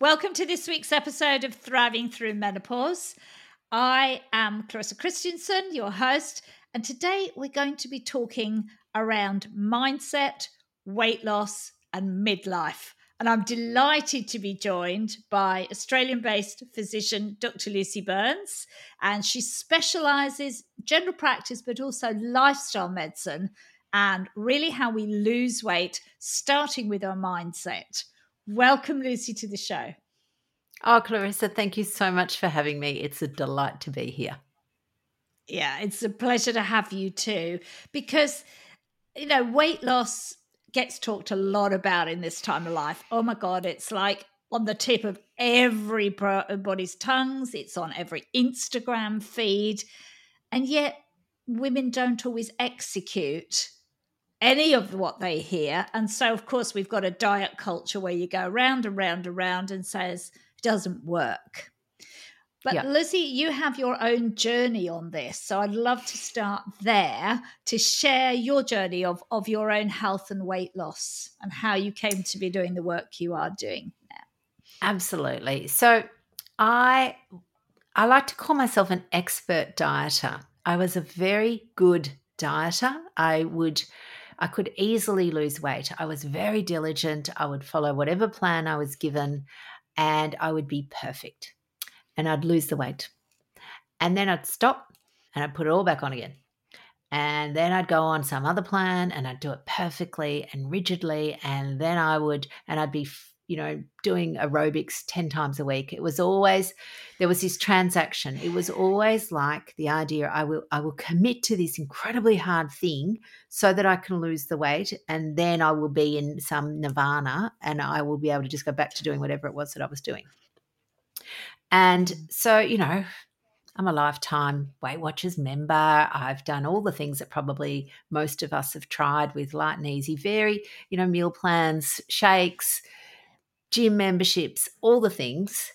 Welcome to this week's episode of Thriving Through Menopause. I am Clarissa Christensen, your host, and today we're going to be talking around mindset, weight loss, and midlife. And I'm delighted to be joined by Australian based physician Dr. Lucy Burns. And she specializes general practice, but also lifestyle medicine and really how we lose weight, starting with our mindset. Welcome, Lucy, to the show. Oh, Clarissa, thank you so much for having me. It's a delight to be here. Yeah, it's a pleasure to have you too, because, you know, weight loss gets talked a lot about in this time of life. Oh my God, it's like on the tip of everybody's tongues, it's on every Instagram feed. And yet, women don't always execute any of what they hear. And so, of course, we've got a diet culture where you go round and round and round and says it doesn't work. But yeah. Lizzie, you have your own journey on this. So I'd love to start there to share your journey of, of your own health and weight loss and how you came to be doing the work you are doing now. Absolutely. So I I like to call myself an expert dieter. I was a very good dieter. I would I could easily lose weight. I was very diligent. I would follow whatever plan I was given and I would be perfect. And I'd lose the weight. And then I'd stop and I'd put it all back on again. And then I'd go on some other plan and I'd do it perfectly and rigidly. And then I would, and I'd be you know, doing aerobics 10 times a week. It was always, there was this transaction. It was always like the idea I will, I will commit to this incredibly hard thing so that I can lose the weight. And then I will be in some nirvana and I will be able to just go back to doing whatever it was that I was doing. And so, you know, I'm a lifetime Weight Watchers member. I've done all the things that probably most of us have tried with Lite n' Easy, very, you know, meal plans, shakes, gym memberships, all the things,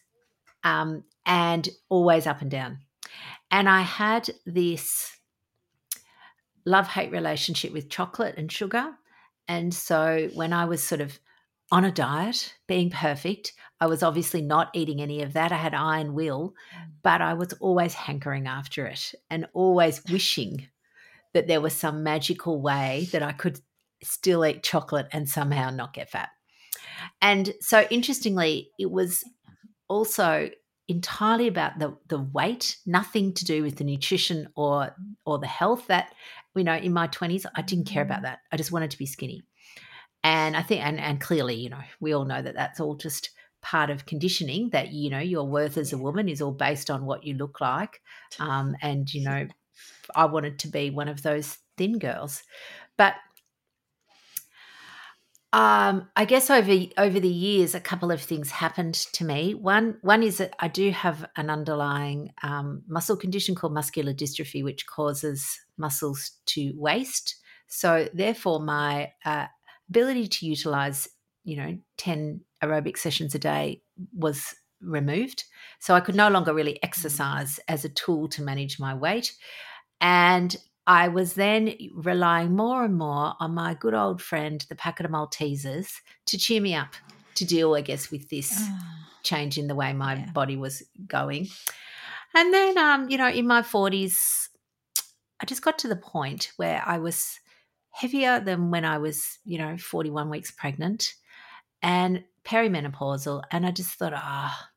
um, and always up and down. And I had this love hate relationship with chocolate and sugar. And so when I was sort of on a diet, being perfect, I was obviously not eating any of that. I had iron will, but I was always hankering after it and always wishing that there was some magical way that I could still eat chocolate and somehow not get fat. And so, interestingly, it was also entirely about the the weight, nothing to do with the nutrition or or the health. That you know, in my twenties, I didn't care about that. I just wanted to be skinny. And I think, and and clearly, you know, we all know that that's all just part of conditioning. That you know, your worth as a woman is all based on what you look like. Um, and you know, I wanted to be one of those thin girls, but um, I guess over over the years, a couple of things happened to me. One one is that I do have an underlying um, muscle condition called muscular dystrophy, which causes muscles to waste. So therefore, my uh, ability to utilize, you know, ten aerobic sessions a day was removed. So I could no longer really mm. exercise as a tool to manage my weight. And I was then relying more and more on my good old friend, the packet of Maltesers, to cheer me up to deal, I guess, with this oh, change in the way my yeah. body was going. And then, um, you know, in my 40s, I just got to the point where I was heavier than when I was, you know, 41 weeks pregnant and perimenopausal. And I just thought, ah,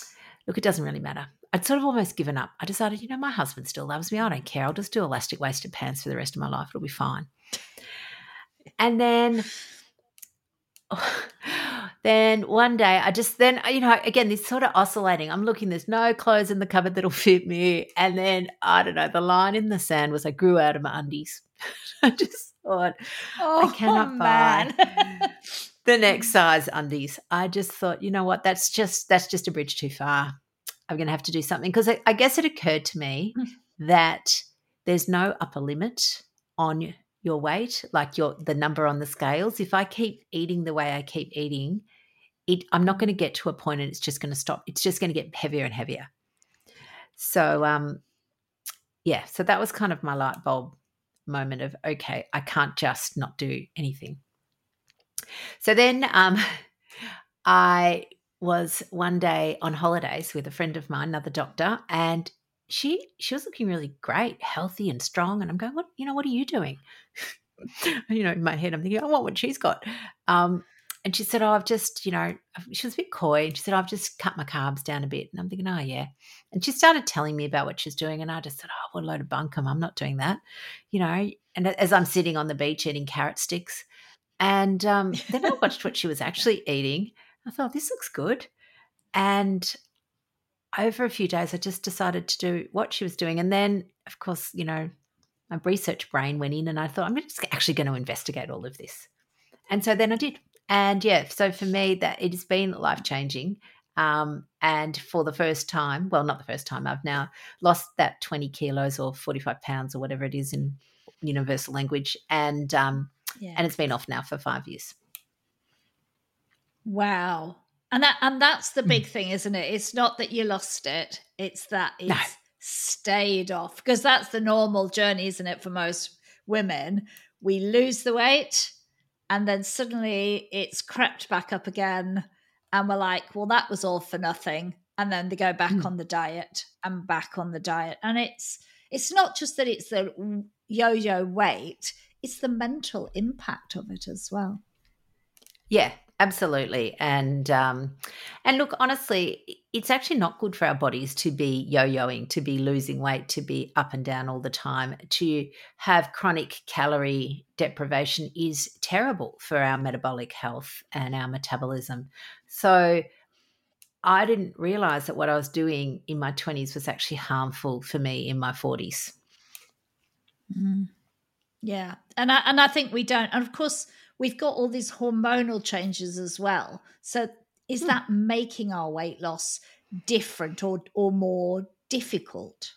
oh, look, it doesn't really matter. I'd sort of almost given up. I decided, you know, my husband still loves me. I don't care. I'll just do elastic waisted pants for the rest of my life. It'll be fine. And then, oh, then one day I just then you know again this sort of oscillating. I'm looking. There's no clothes in the cupboard that'll fit me. And then I don't know. The line in the sand was I grew out of my undies. I just thought oh, I cannot man. buy the next size undies. I just thought, you know what? That's just that's just a bridge too far. I'm going to have to do something because I, I, guess it occurred to me mm. that there's no upper limit on your weight, like your the number on the scales. If I keep eating the way I keep eating, it I'm not going to get to a point and it's just going to stop. It's just going to get heavier and heavier. So um yeah, so that was kind of my light bulb moment of okay, I can't just not do anything. So then um I was one day on holidays with a friend of mine, another doctor, and she she was looking really great, healthy and strong. And I'm going, what you know, what are you doing? you know, in my head, I'm thinking, I want what she's got. Um, and she said, Oh, I've just, you know, she was a bit coy. And she said, I've just cut my carbs down a bit. And I'm thinking, Oh, yeah. And she started telling me about what she's doing. And I just said, Oh, what a load of bunkum. I'm not doing that. You know, and as I'm sitting on the beach eating carrot sticks. And um, then I watched what she was actually eating. I thought, This looks good. And over a few days, I just decided to do what she was doing. And then, of course, you know, my research brain went in and I thought, I'm just actually going to investigate all of this. And so then I did. And yeah, so for me, that it has been life changing. Um, and for the first time, well, not the first time, I've now lost that 20 kilos or 45 pounds or whatever it is in universal language. And, um, yeah. and it's been off now for five years. Wow. And that, and that's the big mm. thing, isn't it? It's not that you lost it. It's that it's no. stayed off because that's the normal journey, isn't it? For most women, we lose the weight and then suddenly it's crept back up again and we're like well that was all for nothing and then they go back mm. on the diet and back on the diet and it's it's not just that it's the yo-yo weight it's the mental impact of it as well yeah absolutely and um and look honestly it's actually not good for our bodies to be yo-yoing to be losing weight to be up and down all the time. To have chronic calorie deprivation is terrible for our metabolic health and our metabolism. So i didn't realize that what i was doing in my 20s was actually harmful for me in my 40s mm. yeah and i and i think we don't and of course we've got all these hormonal changes as well. So is hmm. that making our weight loss different or or more difficult?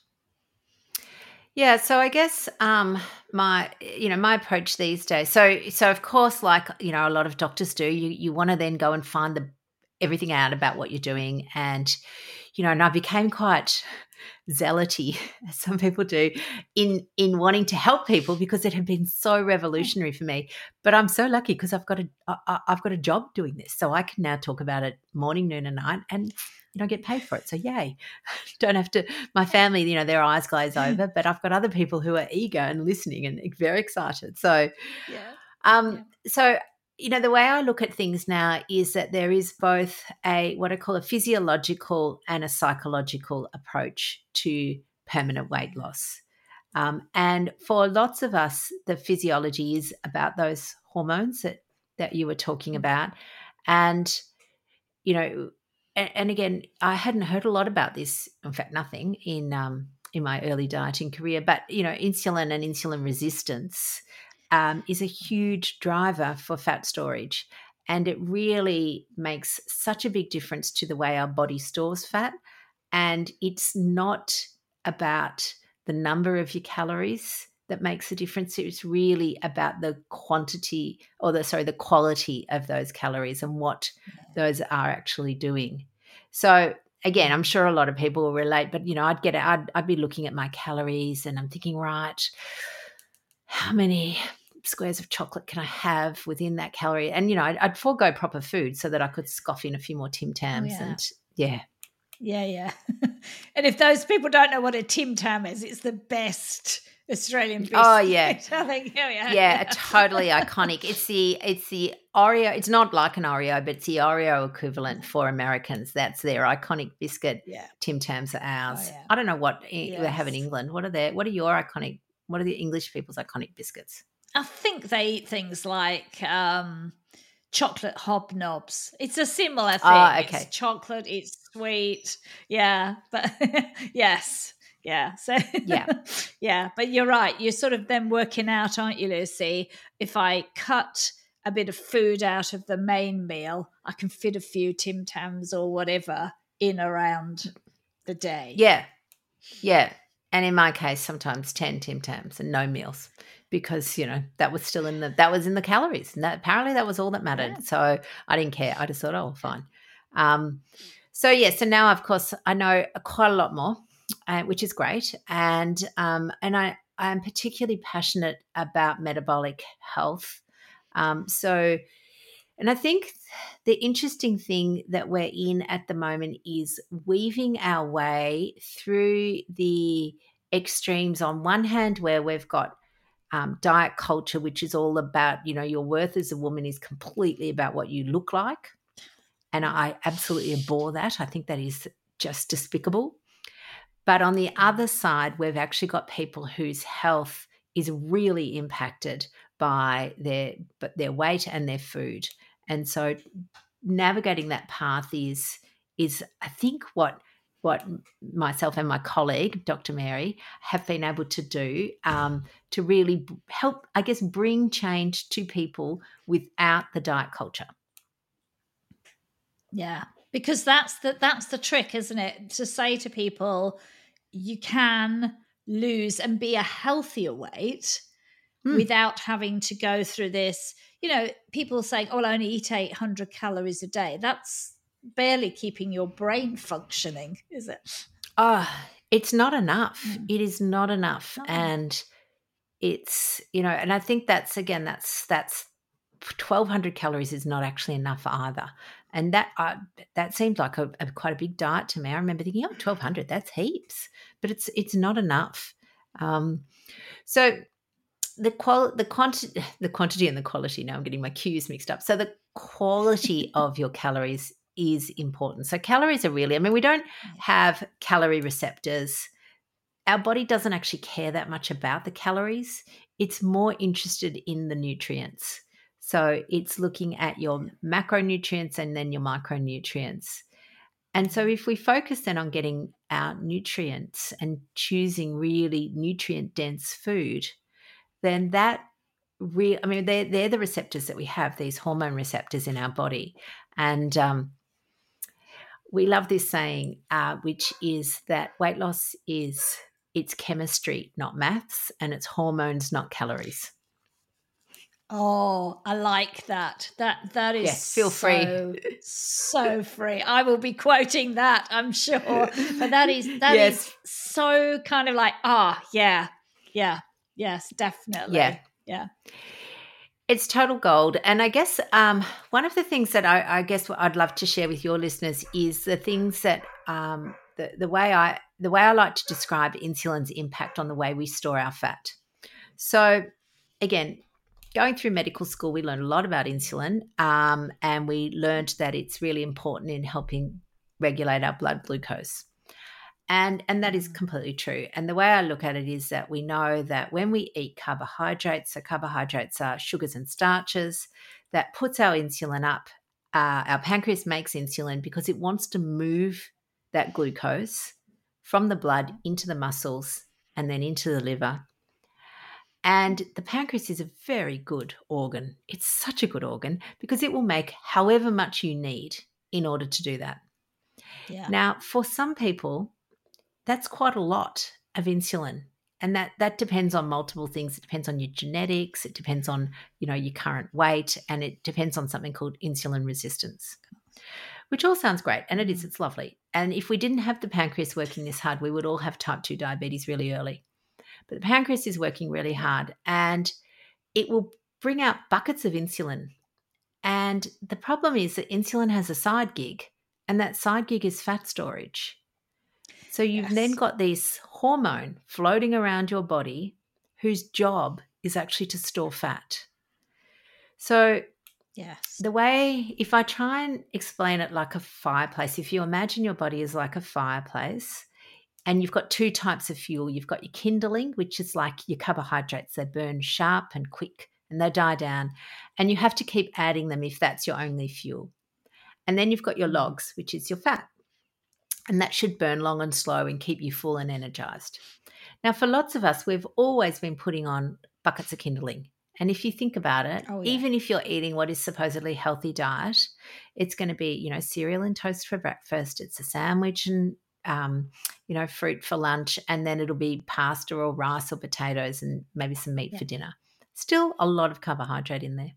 Yeah, so I guess um, my you know my approach these days. So so of course, like you know a lot of doctors do, you you want to then go and find the everything out about what you're doing, and you know, and I became quite zealoty, as some people do, in in wanting to help people because it had been so revolutionary for me. But I'm so lucky because I've got a I, I've got a job doing this, so I can now talk about it morning, noon, and night, and you know get paid for it. So yay! Don't have to. My family, you know, their eyes glaze over, but I've got other people who are eager and listening and very excited. So yeah. Um, yeah. so you know the way i look at things now is that there is both a what i call a physiological and a psychological approach to permanent weight loss um, and for lots of us the physiology is about those hormones that that you were talking mm-hmm. about and you know and, and again i hadn't heard a lot about this in fact nothing in um, in my early dieting career but you know insulin and insulin resistance um, is a huge driver for fat storage. And it really makes such a big difference to the way our body stores fat. And it's not about the number of your calories that makes a difference. It's really about the quantity or the sorry, the quality of those calories and what those are actually doing. So again, I'm sure a lot of people will relate, but you know, I'd get I'd I'd be looking at my calories and I'm thinking, right, how many squares of chocolate can I have within that calorie? And you know, I'd, I'd forego proper food so that I could scoff in a few more Tim oh, Tams. Oh, yeah. And yeah, yeah, yeah. and if those people don't know what a Tim Tam is, it's the best Australian oh, biscuit. Oh yeah, think, oh, yeah, yeah, totally iconic. It's the it's the Oreo. It's not like an Oreo, but it's the Oreo equivalent for Americans. That's their iconic biscuit. Yeah, Tim Tams are oh, ours. Oh, yeah. I don't know what yes. they have in England. What are their What are your iconic? What are the English people's iconic biscuits? I think they eat things like um, chocolate hobnobs. It's a similar thing. Ah, okay. It's chocolate, it's sweet. Yeah, but yes. Yeah. So yeah. yeah. But you're right. You're sort of then working out, aren't you, Lucy? If I cut a bit of food out of the main meal, I can fit a few Tim Tams or whatever in around the day. Yeah. Yeah. And in my case, sometimes 10 Tim Tams and no meals because you know that was still in the that was in the calories and that apparently that was all that mattered yeah. so i didn't care i just thought oh fine um, so yeah so now of course i know quite a lot more uh, which is great and um, and i i am particularly passionate about metabolic health um, so And I think the interesting thing that we're in at the moment is weaving our way through the extremes on one hand, where we've got um, diet culture, which is all about, you know, your worth as a woman is completely about what you look like. And I absolutely abhor that. I think that is just despicable. But on the other side, we've actually got people whose health is really impacted by their but their weight and their food. And so navigating that path is is I think what what myself and my colleague Dr. Mary have been able to do um, to really help, I guess, bring change to people without the diet culture. Yeah, because that's the that's the trick, isn't it? To say to people, you can lose and be a healthier weight mm. without having to go through this. You know, people saying, "Oh, I'll only eat eight hundred calories a day." That's barely keeping your brain functioning, is it? Oh, it's not enough. Mm. It is not enough, no. and it's you know, and I think that's again, that's that's 1200 calories is not actually enough either and that uh, that seemed like a, a, quite a big diet to me i remember thinking oh 1200 that's heaps but it's it's not enough um, so the qual the quantity the quantity and the quality now i'm getting my cues mixed up so the quality of your calories is important. So calories are really i mean we don't have calorie receptors. Our body doesn't actually care that much about the calories. It's more interested in the nutrients. So it's looking at your macronutrients and then your micronutrients. And so if we focus then on getting our nutrients and choosing really nutrient dense food, then that real I mean they're they're the receptors that we have, these hormone receptors in our body. And um, we love this saying, uh, which is that weight loss is it's chemistry, not maths, and it's hormones, not calories. Oh, I like that. That that is yes, feel so, free. so free. I will be quoting that, I'm sure. But that is that yes. is so kind of like, ah, oh, yeah, yeah, yes, definitely. Yeah. Yeah. It's total gold. And I guess um, one of the things that I, I, guess I'd love to share with your listeners is the things that um, the, the way I the way I like to describe insulin's impact on the way we store our fat. So again, going through medical school, we learned a lot about insulin, um, and we learned that it's really important in helping regulate our blood glucose. And, and that is mm. completely true. And the way I look at it is that we know that when we eat carbohydrates, so carbohydrates are sugars and starches, that puts our insulin up. Uh, our pancreas makes insulin because it wants to move that glucose from the blood into the muscles and then into the liver and the pancreas is a very good organ. It's such a good organ because it will make however much you need in order to do that. Yeah. Now, for some people, that's quite a lot of insulin. And that that depends on multiple things. It depends on your genetics, it depends on, you know, your current weight, and it depends on something called insulin resistance. Which all sounds great, and it is, it's lovely. And if we didn't have the pancreas working this hard, we would all have type 2 diabetes really early. But the pancreas is working really hard and it will bring out buckets of insulin. And the problem is that insulin has a side gig, and that side gig is fat storage. So you've yes. then got this hormone floating around your body whose job is actually to store fat. So Yes. The way, if I try and explain it like a fireplace, if you imagine your body is like a fireplace, and you've got two types of fuel. You've got your kindling, which is like your carbohydrates, they burn sharp and quick and they die down. And you have to keep adding them if that's your only fuel. And then you've got your hmm. logs, which is your fat. And that should burn long and slow and keep you full and energized. Now, for lots of us, we've always been putting on buckets of kindling. And if you think about it, oh, yeah. even if you're eating what is supposedly healthy diet, it's going to be, you know, cereal and toast for breakfast. It's a sandwich and um, you know, fruit for lunch, and then it'll be pasta or rice or potatoes and maybe some meat yeah. for dinner. Still a lot of carbohydrate in there.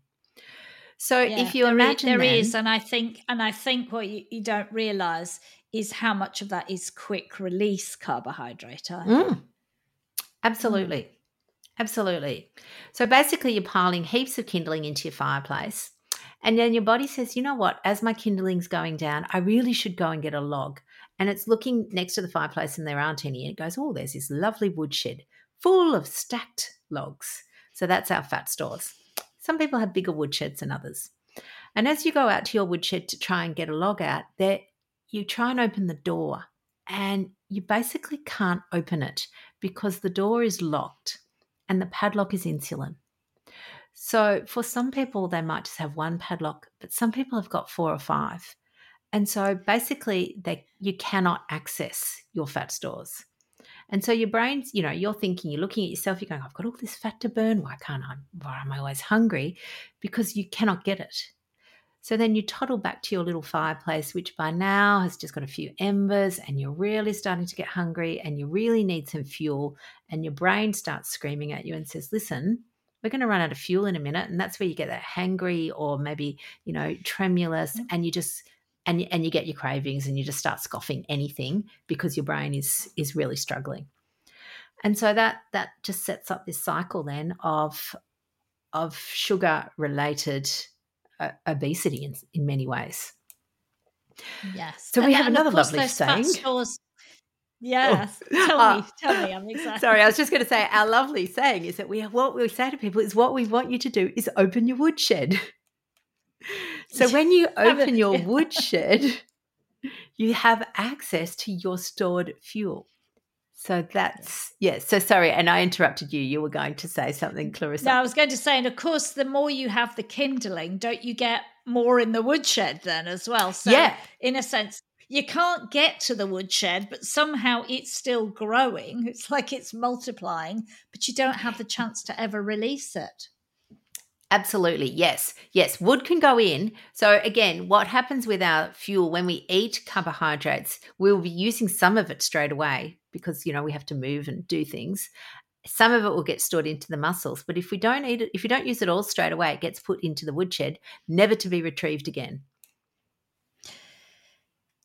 So yeah, if you there imagine is, there then, is, and I think, and I think what you, you, don't realize is how much of that is quick release carbohydrate. Mm, absolutely, absolutely. So basically, you're piling heaps of kindling into your fireplace, And then your body says, you know what, as my kindling's going down, I really should go and get a log. And it's looking next to the fireplace and there aren't any. And it goes, oh, there's this lovely woodshed full of stacked logs. So that's our fat stores. Some people have bigger woodsheds than others. And as you go out to your woodshed to try and get a log out, there you try and open the door and you basically can't open it because the door is locked and the padlock is insulin. So for some people, they might just have one padlock, but some people have got four or five. And so basically, they, you cannot access your fat stores. And so your brain's, you know, you're thinking, you're looking at yourself, you're going, I've got all this fat to burn. Why can't I? Why am I always hungry? Because you cannot get it. So then you toddle back to your little fireplace, which by now has just got a few embers, and you're really starting to get hungry and you really need some fuel. And your brain starts screaming at you and says, Listen, we're going to run out of fuel in a minute. And that's where you get that hangry or maybe, you know, tremulous, and you just, and, and you get your cravings and you just start scoffing anything because your brain is is really struggling and so that that just sets up this cycle then of of sugar related uh, obesity in, in many ways. Yes. So and we have another lovely saying. Stores, yes. Oh. Tell uh, me, tell me. I'm excited. Sorry, I was just going to say our lovely saying is that we what we say to people is what we want you to do is open your woodshed. So when you open your woodshed, you have access to your stored fuel. So that's yes. Yeah, so sorry, and I interrupted you. You were going to say something, Clarissa. No, I was going to say, and of course, the more you have the kindling, don't you get more in the woodshed then as well? So, yeah. in a sense, you can't get to the woodshed, but somehow it's still growing. It's like it's multiplying, but you don't have the chance to ever release it. Absolutely. Yes. Yes. Wood can go in. So, again, what happens with our fuel when we eat carbohydrates, we'll be using some of it straight away because, you know, we have to move and do things. Some of it will get stored into the muscles. But if we don't eat it, if we don't use it all straight away, it gets put into the woodshed, never to be retrieved again.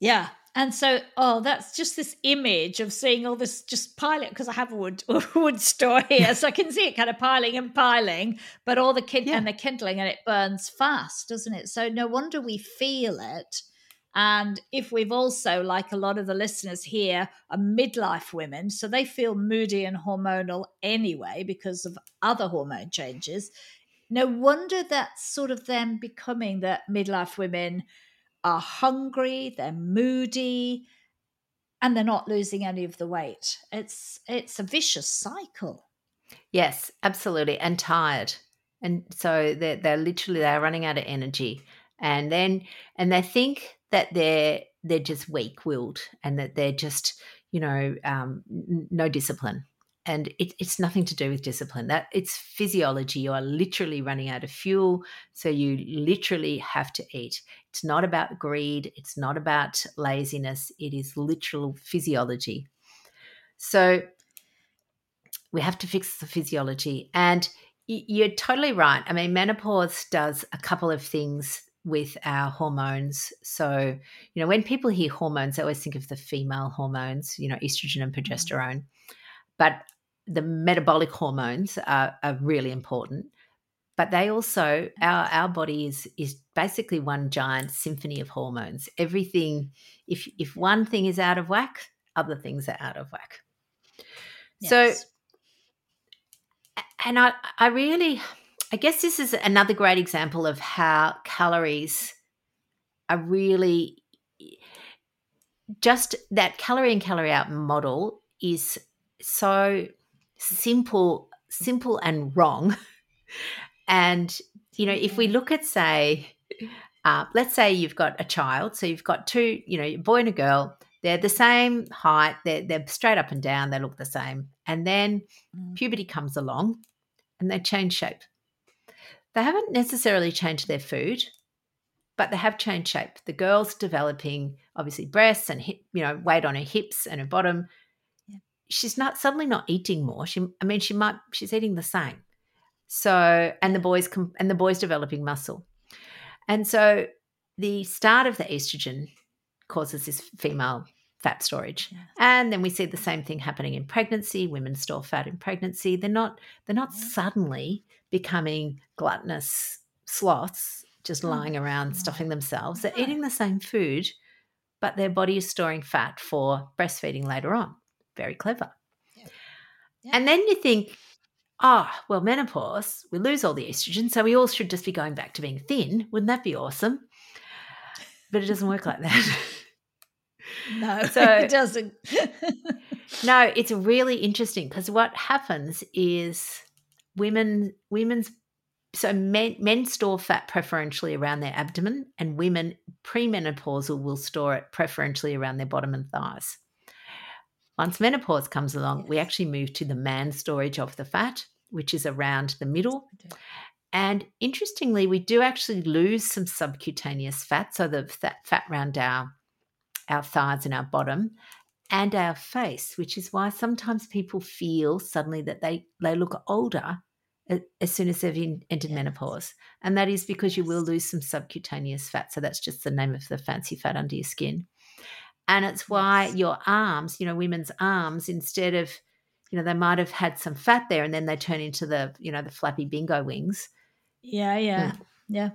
Yeah. And so, oh, that's just this image of seeing all this just piling because I have a wood wood store here, so I can see it kind of piling and piling, but all the kid yeah. and the kindling and it burns fast, doesn't it? So no wonder we feel it. And if we've also, like a lot of the listeners here, are midlife women, so they feel moody and hormonal anyway because of other hormone changes. No wonder that's sort of them becoming that midlife women are hungry, they're moody, and they're not losing any of the weight. It's it's a vicious cycle. Yes, absolutely, and tired, and so they're they're literally they're running out of energy, and then and they think that they're they're just weak willed and that they're just you know um, no discipline. And it, it's nothing to do with discipline. That it's physiology. You are literally running out of fuel so you literally have to eat. It's not about greed. It's not about laziness. It is literal physiology. So we have to fix the physiology. And you're totally right. I mean menopause does a couple of things with our hormones. So, you know, when people hear hormones, they always think of the female hormones, you know, estrogen and mm-hmm. progesterone. But the metabolic hormones are, are really important but they also our our body is is basically one giant symphony of hormones everything if if one thing is out of whack other things are out of whack yes. so and i i really i guess this is another great example of how calories are really just that calorie in calorie out model is so simple, simple and wrong. and you know, if we look at say, uh, let's say you've got a child, so you've got two, you know, a boy and a girl. They're the same height. They're they're straight up and down. They look the same. And then mm. puberty comes along, and they change shape. They haven't necessarily changed their food, but they have changed shape. The girl's developing obviously breasts and hip, you know, weight on her hips and her bottom she's not suddenly not eating more. She, I mean, she might she's eating the same. So, and the boys and the boys developing muscle, and so the start of the estrogen causes this female fat storage, yes. and then we see the same thing happening in pregnancy. Women store fat in pregnancy. They're not they're not suddenly becoming gluttonous sloths just Oh, lying around stuffing themselves. They're eating the same food, but their body is storing fat for breastfeeding later on. Very clever. Yeah. Yeah. And then you think, oh, well, menopause, we lose all the estrogen, so we all should just be going back to being thin. Wouldn't that be awesome? But it doesn't work like that. No, So- it doesn't. no, it's really interesting because what happens is women, women's, so men, men store fat preferentially around their abdomen, and women premenopausal will store it preferentially around their bottom and thighs. Once menopause comes along, we actually move to the man storage of the fat, which is around the middle. And interestingly, we do actually lose some subcutaneous fat, so the fat, fat around our our thighs and our bottom, and our face, which is why sometimes people feel suddenly that they they look older as soon as they've in, entered Yes. menopause, and that is because you will lose some subcutaneous fat. So that's just the name of the fancy fat under your skin, and it's why Yes. your arms, you know, women's arms, instead of you know, they might have had some fat there and then they turn into the, you know, the flappy bingo wings. Yeah, yeah, yeah.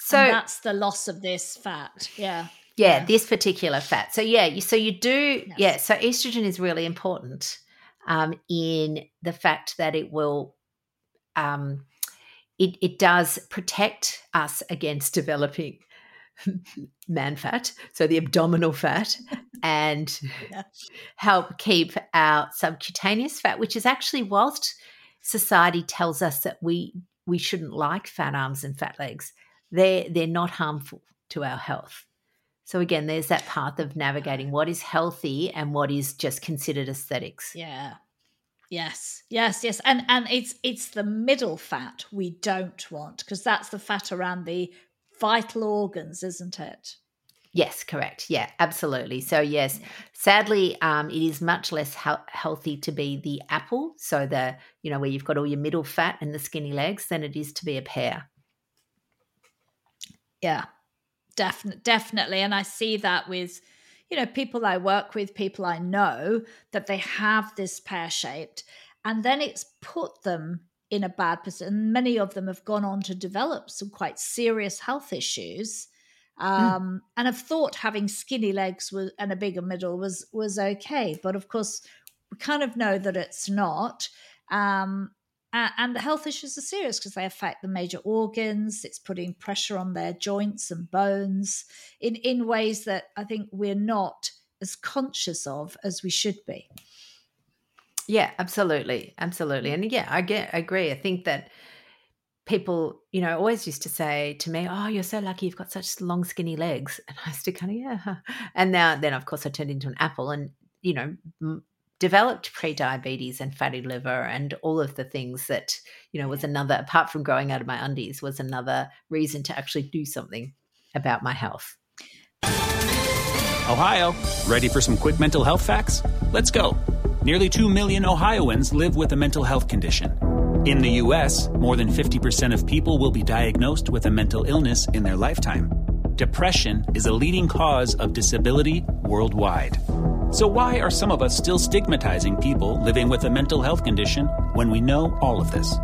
So and that's the loss of this fat. Yeah. yeah, yeah. this particular fat. So yeah, you, so you do Yes. yeah. So estrogen is really important um, in the fact that it will, um, it it does protect us against developing man fat, so the abdominal fat, and Yeah. help keep our subcutaneous fat, which is actually whilst society tells us that we we shouldn't like fat arms and fat legs, they're they're not harmful to our health. So again, there's that path of navigating what is healthy and what is just considered aesthetics. Yeah. Yes. Yes, yes. And and it's it's the middle fat we don't want because that's the fat around the vital organs, isn't it? Yes, correct. Yeah, absolutely. So yes, sadly, um, it is much less hel- healthy to be the apple, so the you know where you've got all your middle fat and the skinny legs, than it is to be a pear. Yeah. Definitely definitely. And I see that with, you know, people I work with, people I know, that they have this pear shaped and then it's put them in a bad position. Many of them have gone on to develop some quite serious health issues. Um, and have thought having skinny legs was, and a bigger middle was was okay, but of course we kind of know that it's not. Um, a- and the health issues are serious because they affect the major organs. It's putting pressure on their joints and bones in in ways that I think we're not as conscious of as we should be. Yeah, absolutely, absolutely, mm. and yeah, I get, I agree. I think that people, you know, always used to say to me, "Oh, you're so lucky, you've got such long, skinny legs," and I used to kind of yeah. And now, then, of course, I turned into an apple, and you know, developed pre-diabetes and fatty liver, and all of the things that you know was mm-hmm. another, apart from growing out of my undies, was another reason to actually do something about my health. Ohio, ready for some quick mental health facts? Let's go. Nearly 2 million Ohioans live with a mental health condition. In the U.S., more than 50% of people will be diagnosed with a mental illness in their lifetime. Depression is a leading cause of disability worldwide. So, why are some of us still stigmatizing people living with a mental health condition when we know all of this?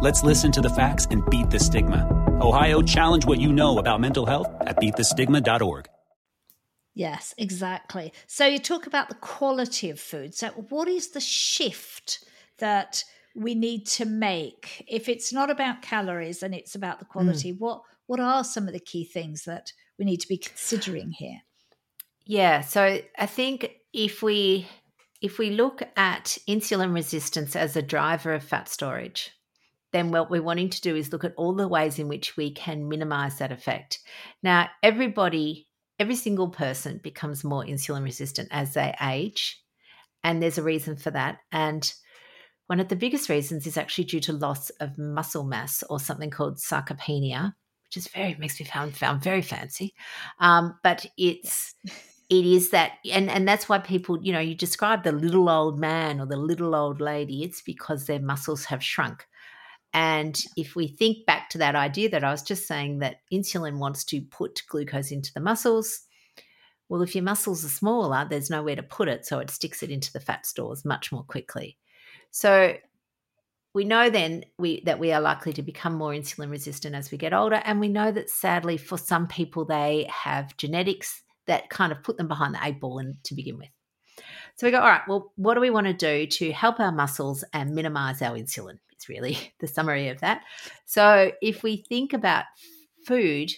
Let's listen to the facts and beat the stigma. Ohio, challenge what you know about mental health at beatthestigma.org. Yes, exactly. So you talk about the quality of food. So what is the shift that we need to make if it's not about calories and it's about the hmm. quality? What what are some of the key things that we need to be considering here? Yeah, so I think if we if we look at insulin resistance as a driver of fat storage, then what we're wanting to do is look at all the ways in which we can minimize that effect. Now, everybody, every single person becomes more insulin resistant as they age, and there's a reason for that. And one of the biggest reasons is actually due to loss of muscle mass or something called sarcopenia, which is very makes me found found very fancy. Um, but it's it is that and and that's why people you know you describe the little old man or the little old lady it's because their muscles have shrunk. And if we think back to that idea that i was just saying that insulin wants to put glucose into the muscles well if your muscles are smaller there's nowhere to put it so it sticks it into the fat stores much more quickly. So we know then we that we are likely to become more insulin resistant as we get older and we know that sadly for some people they have genetics that kind of put them behind the eight ball and to begin with. So we go all right well what do we want to do to help our muscles and minimize our insulin? It's really the summary of that. So if we think about food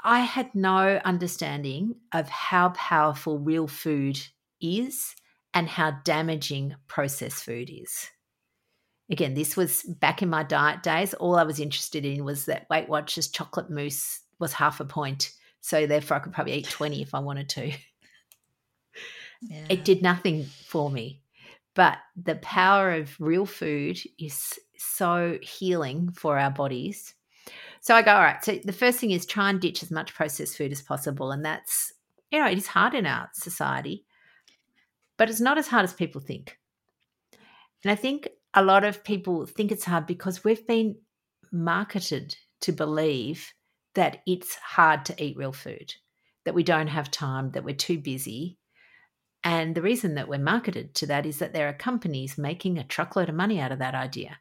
i had no understanding of how powerful real food is and how damaging processed food is. Again, this was back in my diet days. All I was interested in was that Weight Watchers chocolate mousse was half a point. So therefore, I could probably eat 20 if I wanted to. Yeah. It did nothing for me. But the power of real food is so healing for our bodies. So I go, all right. So the first thing is try and ditch as much processed food as possible. And that's, you know, it is hard in our society but it's not as hard as people think. And I think a lot of people think it's hard because we've been marketed to believe that it's hard to eat real food, that we don't have time, that we're too busy. And the reason that we're marketed to that is that there are companies making a truckload of money out of that idea.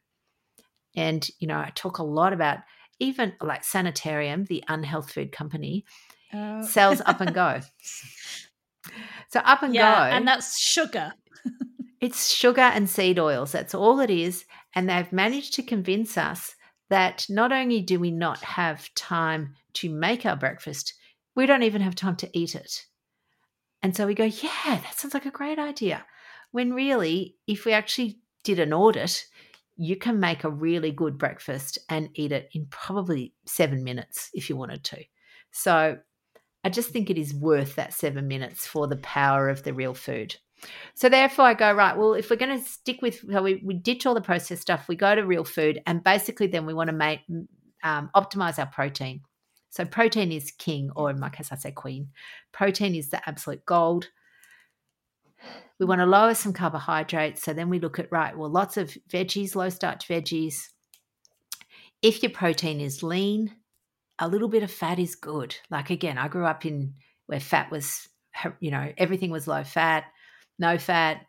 And, you know, I talk a lot about even like Sanitarium, the unhealth food company, oh. sells up and go. So up and yeah, go. And that's sugar. it's sugar and seed oils. That's all it is. And they've managed to convince us that not only do we not have time to make our breakfast, we don't even have time to eat it. And so we go, yeah, that sounds like a great idea. When really, if we actually did an audit, you can make a really good breakfast and eat it in probably seven minutes if you wanted to. So I just think it is worth that seven minutes for the power of the real food. So therefore, I go right. Well, if we're going to stick with, so we, we ditch all the processed stuff, we go to real food, and basically, then we want to make um, optimize our protein. So protein is king, or in my case, I say queen. Protein is the absolute gold. We want to lower some carbohydrates. So then we look at right. Well, lots of veggies, low starch veggies. If your protein is lean, a little bit of fat is good. Like again, I grew up in where fat was, you know, everything was low fat, no fat.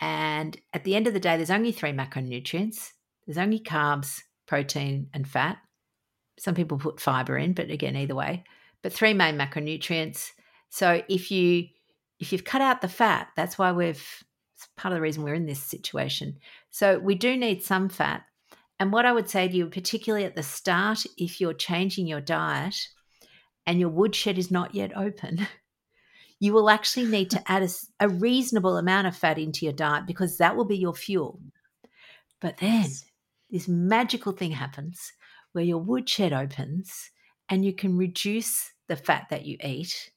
And at the end of the day, there's only three macronutrients there's only carbs, protein, and fat. Some people put fiber in, but again, either way. But three main macronutrients. So if you if you've cut out the fat, that's why we've it's part of the reason we're in this situation. So we do need some fat, and what I would say to you, particularly at the start, if you're changing your diet and your woodshed is not yet open, you will actually need to add a, a, reasonable amount of fat into your diet because that will be your fuel. But then this magical thing happens where your woodshed opens and you can reduce the fat that you eat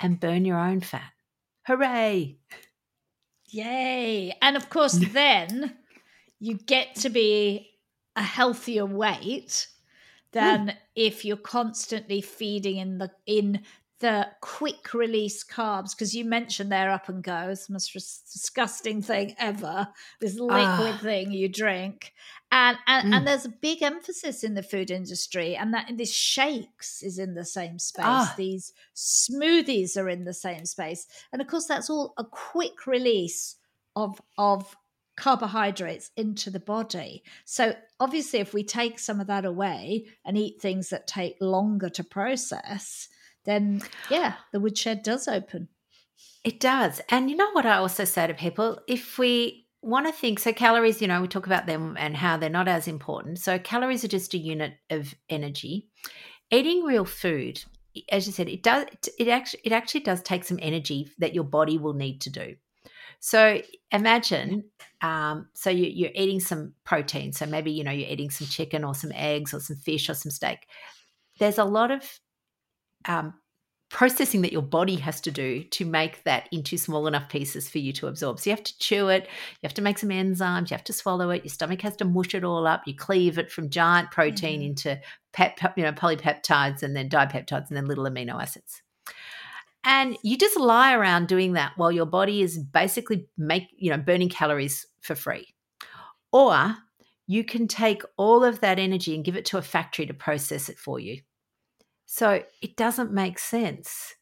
and burn your own fat. Hooray! Yay. And of course, then you get to be a healthier weight than mm. if you're constantly feeding in the in the quick release carbs because you mentioned they're up and go it's the most disgusting thing ever this liquid ah. thing you drink and and, mm. and there's a big emphasis in the food industry and that this shakes is in the same space ah. these smoothies are in the same space and of course that's all a quick release of of carbohydrates into the body. So, obviously, if we take some of that away and eat things that take longer to process, then yeah, the woodshed does open. It does. And you know what I also say to people? If we want to think, so calories, you know, we talk about them and how they're not as important. So, calories are just a unit of energy. Eating real food, as you said, it does it actually it actually does take some energy that your body will need to do. So imagine, um, so you, are eating some protein. So maybe you know you're eating some chicken or some eggs or some fish or some steak. There's a lot of um, processing that your body has to do to make that into small enough pieces for you to absorb. So you have to chew it, you have to make some enzymes, you have to swallow it, your stomach has to mush it all up, you cleave it from giant protein mm-hmm. into pep, you know, polypeptides and then dipeptides and then little amino acids. And you just lie around doing that while your body is basically make, you know, burning calories for free. Or you can take all of that energy and give it to a factory to process it for you. So it doesn't make sense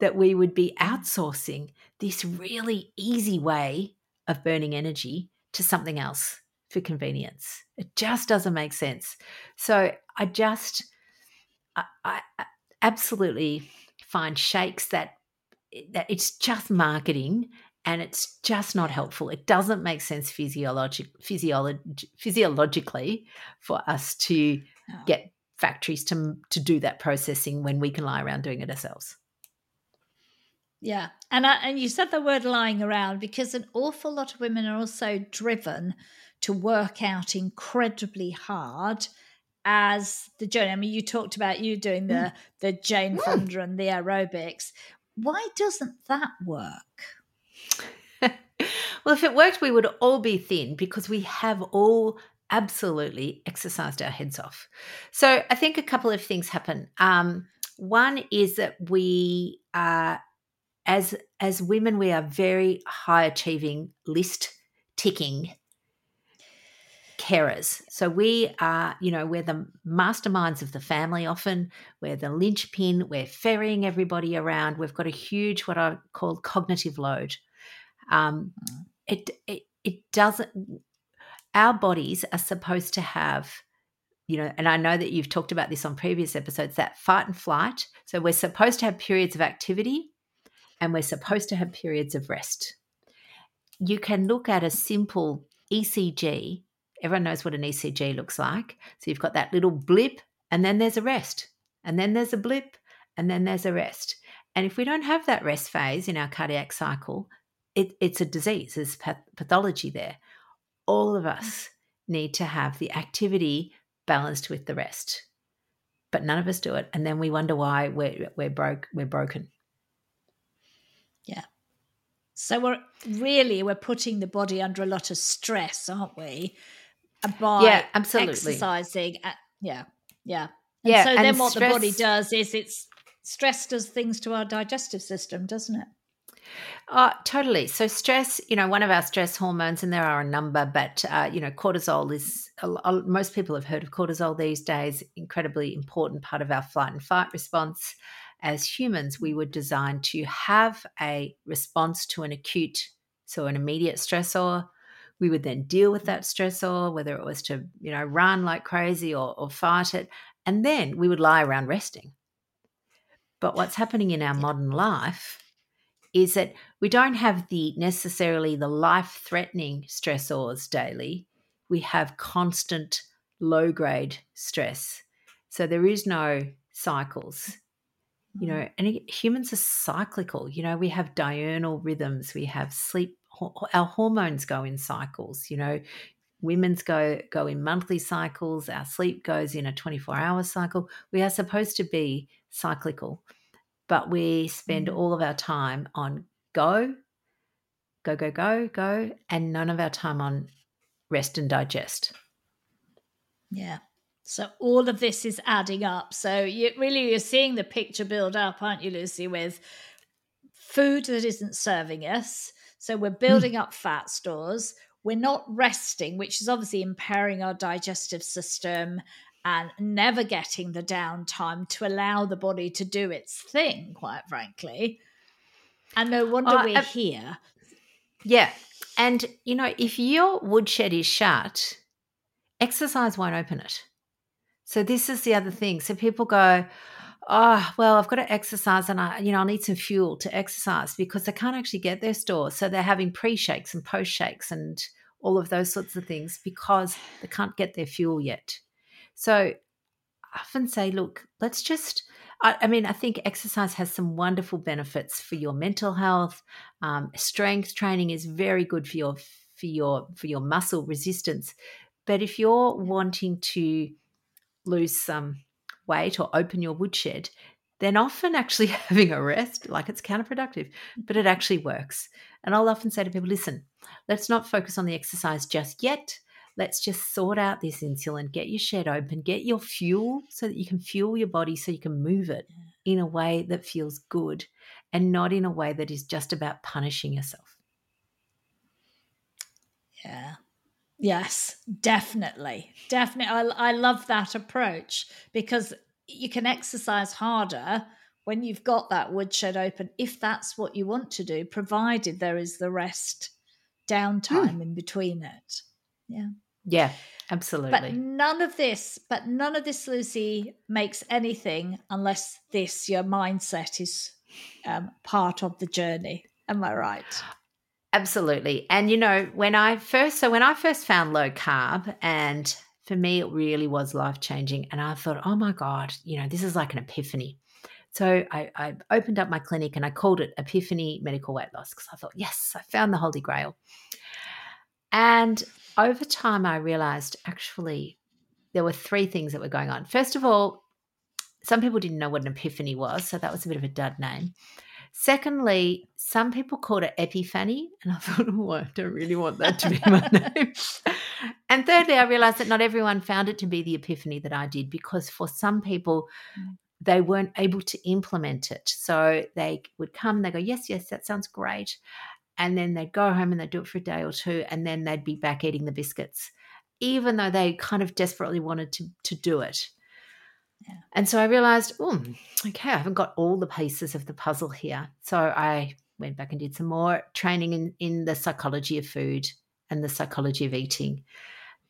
that we would be outsourcing this really easy way of burning energy to something else for convenience. It just doesn't make sense. So I just, I, I absolutely find shakes that that it's just marketing and it's just not helpful. It doesn't make sense physiologic, physiolog- physiologically for us to oh. get factories to to do that processing when we can lie around doing it ourselves. Yeah, and I, and you said the word lying around because an awful lot of women are also driven to work out incredibly hard as the journey. I mean, you talked about you doing the mm. the Jane Fonda and the aerobics. Why doesn't that work? well, if it worked, we would all be thin because we have all absolutely exercised our heads off. So I think a couple of things happen. Um, one is that we are, as as women, we are very high achieving, list ticking carers. So we are, you know, we're the masterminds of the family often. We're the linchpin. We're ferrying everybody around. We've got a huge, what I call cognitive load. Um, mm. it, it, it doesn't, our bodies are supposed to have, you know, and I know that you've talked about this on previous episodes, that fight and flight. So we're supposed to have periods of activity and we're supposed to have periods of rest. You can look at a simple ECG Everyone knows what an ECG looks like. So you've got that little blip, and then there's a rest, and then there's a blip, and then there's a rest. And if we don't have that rest phase in our cardiac cycle, it, it's a disease, there's pathology there. All of us mm. need to have the activity balanced with the rest. But none of us do it. And then we wonder why we're, we're broke, we're broken. Yeah. So we're really we're putting the body under a lot of stress, aren't we? By yeah, absolutely. exercising. yeah, yeah. And yeah. So and then what stress, the body does is it's stress does things to our digestive system, doesn't it? Uh, totally. So stress, you know, one of our stress hormones, and there are a number, but uh, you know, cortisol is. most people have heard of cortisol these days. Incredibly important part of our flight and fight response. As humans, we were designed to have a response to an acute, so an immediate stressor, we would then deal with that stressor, whether it was to, you know, run like crazy or, or fight it. And then we would lie around resting. But what's happening in our modern life is that we don't have the necessarily the life threatening stressors daily. We have constant low grade stress. So there is no cycles you know mm-hmm. and humans are cyclical you know we have diurnal rhythms we have sleep our hormones go in cycles you know. Women's go go in monthly cycles our sleep goes in a 24 hour cycle. We are supposed to be cyclical but we spend mm. all of our time on go go go go go and none of our time on rest and digest. Yeah. So all of this is adding up. So you really you're seeing the picture build up aren't you lucy with food that isn't serving us so we're hmm. building mm. up fat stores. We're not resting, which is obviously impairing our digestive system and never getting the downtime to allow the body to do its thing, quite frankly. And no wonder uh, we're uh, here. Yeah. And, you know, if your woodshed is shut, exercise won't open it. So this is the other thing. So people go, oh well i've got to exercise and i you know i need some fuel to exercise because they can't actually get their store so they're having pre-shakes and post-shakes and all of those sorts of things because they can't get their fuel yet. So i often say look let's just I, I mean i think exercise has some wonderful benefits for your mental health. Um, strength training is very good for your for your for your muscle resistance. But if you're wanting to lose some weight or open your woodshed, then often actually having a rest, like it's counterproductive, but it actually works. And I'll often say to people, listen, let's not focus on the exercise just yet. Let's just sort out this insulin, get your shed open, get your fuel so that you can fuel your body so you can move it in a way that feels good and not in a way that is just about punishing yourself. Yeah, Yes, definitely. Definitely. I, I love that approach because you can exercise harder when you've got that woodshed open, if that's what you want to do, provided there is the rest downtime mm. in between it. Yeah. Yeah, absolutely. But none of this, but none of this, Lucy, makes anything unless this, your mindset is um, part of the journey. Am I right? Absolutely. And you know, when I first so when I first found low carb and for me it really was life changing and I thought, "Oh my god, you know, this is like an epiphany." So I, I opened up my clinic and I called it Epiphany Medical Weight Loss because I thought, yes, I found the Holy Grail. And over time, I realized actually there were three things that were going on. First of all, some people didn't know what an epiphany was, so that was a bit of a dud name. Secondly, some people called it Epiphany, and I thought, oh, I don't really want that to be my name. and thirdly, I realized that not everyone found it to be the epiphany that I did because for some people, mm. they weren't able to implement it. So they would come, they go, yes, yes, that sounds great. And then they'd go home and they'd do it for a day or two, and then they'd be back eating the biscuits, even though they kind of desperately wanted to, to do it. Yeah. And so I realized, oh, okay, I haven't got all the pieces of the puzzle here. So I went back and did some more training in, in the psychology of food and the psychology of eating.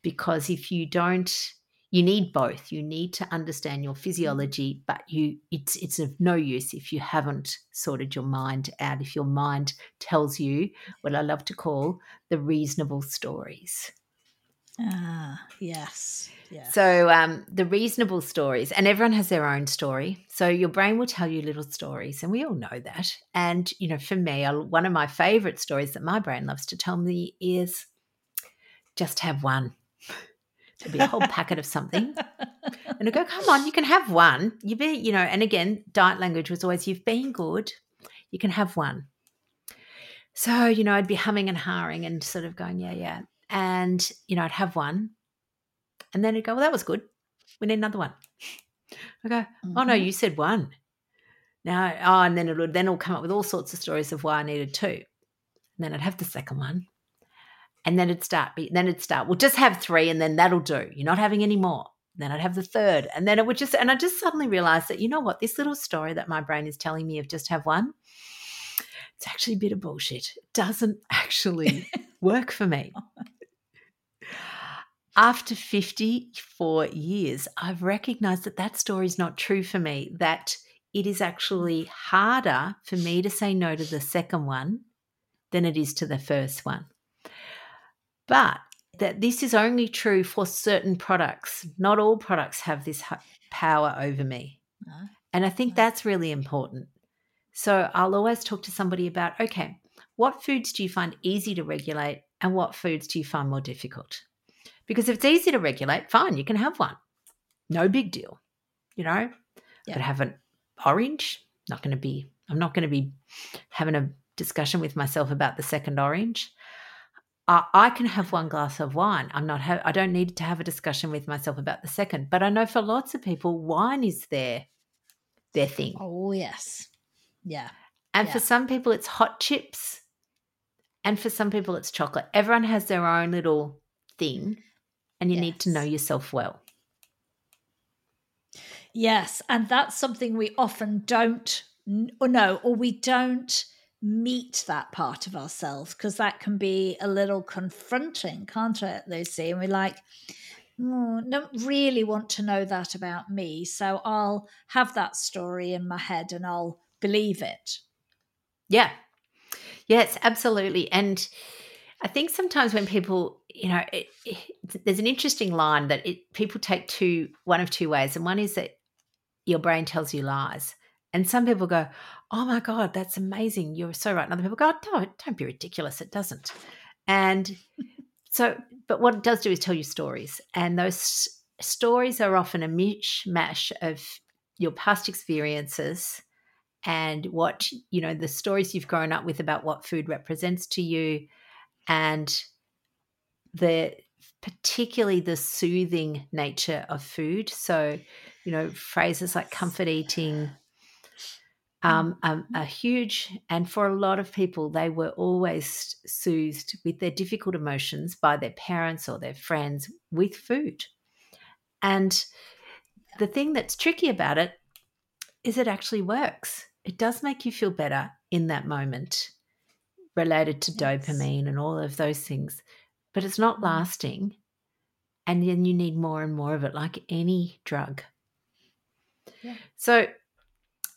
Because if you don't, you need both. You need to understand your mm-hmm. physiology, but you it's it's of no use if you haven't sorted your mind out. If your mind tells you what I love to call the reasonable stories. Ah, yes. Yeah. So um, the reasonable stories, and everyone has their own story. So your brain will tell you little stories, and we all know that. And you know, for me, one of my favorite stories that my brain loves to tell me is just have one. There'll be a whole packet of something, and I go, "Come on, you can have one. You be, you know." And again, diet language was always, "You've been good. You can have one." So you know, I'd be humming and hawing and sort of going, "Yeah, yeah." And, you know, I'd have one and then it'd go, well, that was good. We need another one. I go, mm-hmm. oh no, mm-hmm. you said one. Now, oh, and then it would then it'll come up with all sorts of stories of why I needed two. And then I'd have the second one. And then it'd start, then it'd start, we'll just have three and then that'll do. You're not having any more. then I'd have the third. And then it would just, and I just suddenly realized that, you know what, this little story that my brain is telling me of just have one, it's actually a bit of bullshit. It doesn't actually work for me after 54 years, I've recognized that that story is not true for me, that it is actually harder for me to say no to the second one than it is to the first one. But that this is only true for certain products. Not all products have this power over me. No. And I think that's really important. So I'll always talk to somebody about okay, what foods do you find easy to regulate and what foods do you find more difficult? Because if it's easy to regulate, fine, you can have one. No big deal. You know, yeah. but have an orange, not going to be, I'm not going to be having a discussion with myself about the second orange. Uh, I can have one glass of wine. I'm not. Ha- I don't need to have a discussion with myself about the second. But I know for lots of people, wine is their their thing. Oh yes, yeah. And yeah. for some people, it's hot chips, and for some people, it's chocolate. Everyone has their own little thing and you yes. need to know yourself well. Yes, and that's something we often don't or know, or we don't meet that part of ourselves because that can be a little confronting, can't it, Lucy? And we're like, oh, don't really want to know that about me, so I'll have that story in my head and I'll believe it. Yeah. Yes, absolutely. And I think sometimes when people, you know, it, it, there's an interesting line that it, people take two one of two ways, and one is that your brain tells you lies, and some people go, "Oh my god, that's amazing! You're so right." And other people go, oh, "Don't, don't be ridiculous. It doesn't." And so, but what it does do is tell you stories, and those stories are often a mishmash of your past experiences and what you know the stories you've grown up with about what food represents to you and the particularly the soothing nature of food. So, you know, phrases like comfort eating um, um, are huge. And for a lot of people, they were always soothed with their difficult emotions by their parents or their friends with food. And the thing that's tricky about it is it actually works. It does make you feel better in that moment related to Yes. dopamine and all of those things, but it's not Mm. lasting. And then you need more and more of it, like any drug. Yeah. So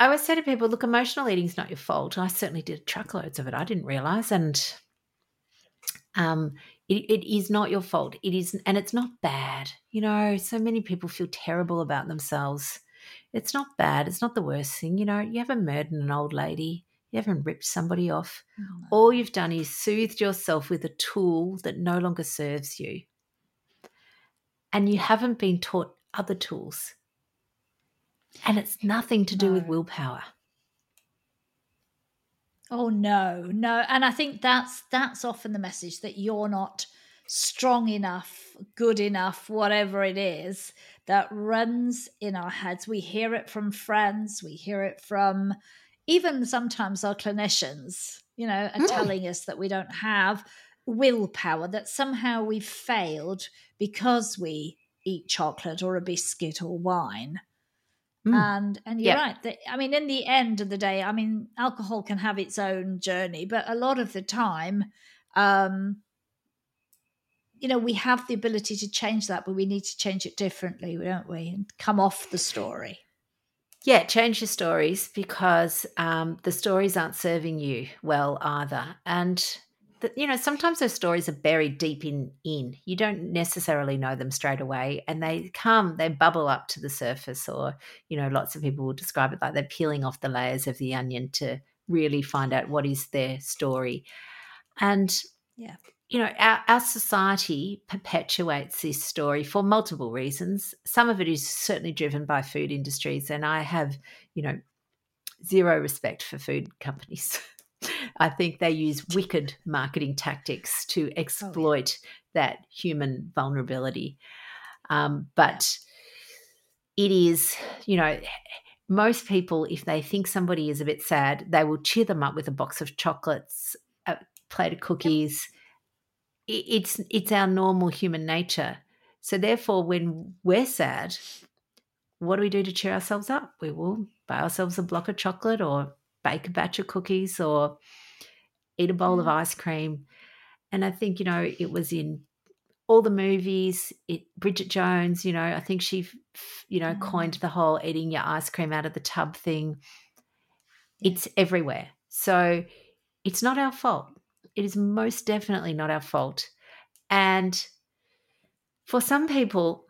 I always say to people, look, emotional eating is not your fault. I certainly did truckloads of it. I didn't realize. And um, it, it is not your fault. It is, and it's not bad. You know, so many people feel terrible about themselves. It's not bad. It's not the worst thing. You know, you haven't murdered an old lady. You haven't ripped somebody off. Mm. All you've done is soothed yourself with a tool that no longer serves you. And you haven't been taught other tools. And it's nothing to do with willpower. Oh no, no. And I think that's that's often the message that you're not strong enough, good enough, whatever it is that runs in our heads. We hear it from friends, we hear it from even sometimes our clinicians, you know, are Mm. telling us that we don't have willpower, that somehow we've failed because we eat chocolate or a biscuit or wine Mm. and and you're Yeah. right that, i mean in the end of the day i mean alcohol can have its own journey but a lot of the time um you know we have the ability to change that but we need to change it differently don't we and come off the story Yeah, change your stories because um, the stories aren't serving you well either. And the, you know, sometimes those stories are buried deep in in. You don't necessarily know them straight away, and they come, they bubble up to the surface. Or you know, lots of people will describe it like they're peeling off the layers of the onion to really find out what is their story. And Yeah. You know, our, our society perpetuates this story for multiple reasons. Some of it is certainly driven by food industries, and I have, you know, zero respect for food companies. I think they use wicked marketing tactics to exploit that human vulnerability. Um, but it is, you know, most people, if they think somebody is a bit sad, they will cheer them up with a box of chocolates, a plate of cookies. I- It's it's our normal human nature. So therefore, when we're sad, what do we do to cheer ourselves up? We will buy ourselves a block of chocolate or bake a batch of cookies or eat a bowl of Mm. ice cream. And I think, you know, it was in all the movies, it Bridget Jones, you know, I think she you know, Mm. coined the whole eating your ice cream out of the tub thing. It's everywhere. So it's not our fault. It is most definitely not our fault. And for some people,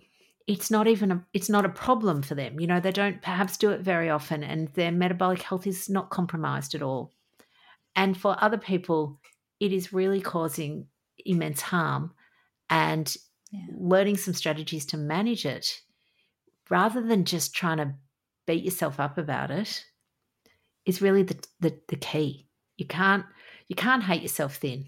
it's not even a it's not a problem for them. You know, they don't perhaps do it very often and their metabolic health is not compromised at all. And for other people, it is really causing immense harm and Yeah. learning some strategies to manage it rather than just trying to beat yourself up about it is really the, the, the key. You can't you can't hate yourself then.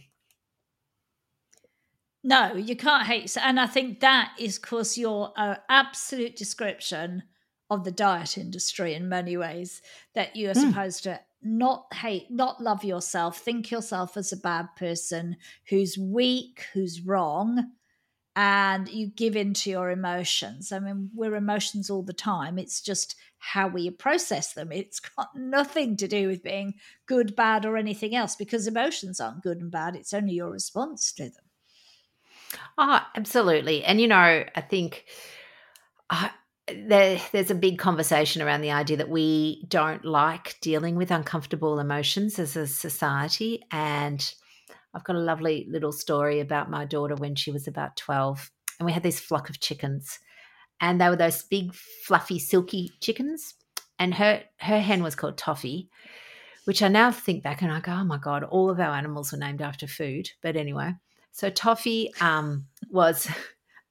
No, you can't hate. And I think that is because your uh, absolute description of the diet industry in many ways that you are Mm. supposed to not hate, not love yourself, think yourself as a bad person who's weak, who's wrong, and you give in to your emotions. I mean, we're emotions all the time. It's just how we process them. It's got nothing to do with being good, bad, or anything else because emotions aren't good and bad. It's only your response to them. Oh, absolutely. And you know, I think uh, there, there's a big conversation around the idea that we don't like dealing with uncomfortable emotions as a society. And I've got a lovely little story about my daughter when she was about 12. And we had this flock of chickens. And they were those big, fluffy, silky chickens. And her her hen was called Toffee, which I now think back and I go, oh my God, all of our animals were named after food. But anyway, so Toffee um, was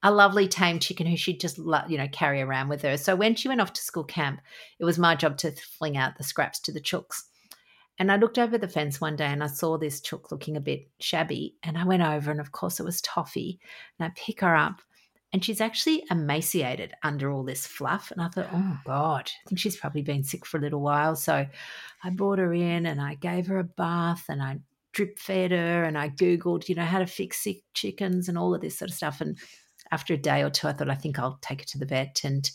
a lovely tame chicken who she'd just you know carry around with her. So when she went off to school camp, it was my job to fling out the scraps to the chooks. And I looked over the fence one day and I saw this chook looking a bit shabby. And I went over and of course it was Toffee. And I pick her up and she's actually emaciated under all this fluff. And I thought, oh ah. God, I think she's probably been sick for a little while. So I brought her in and I gave her a bath and I drip fed her and I Googled, you know, how to fix sick chickens and all of this sort of stuff. And after a day or two, I thought, I think I'll take her to the vet. And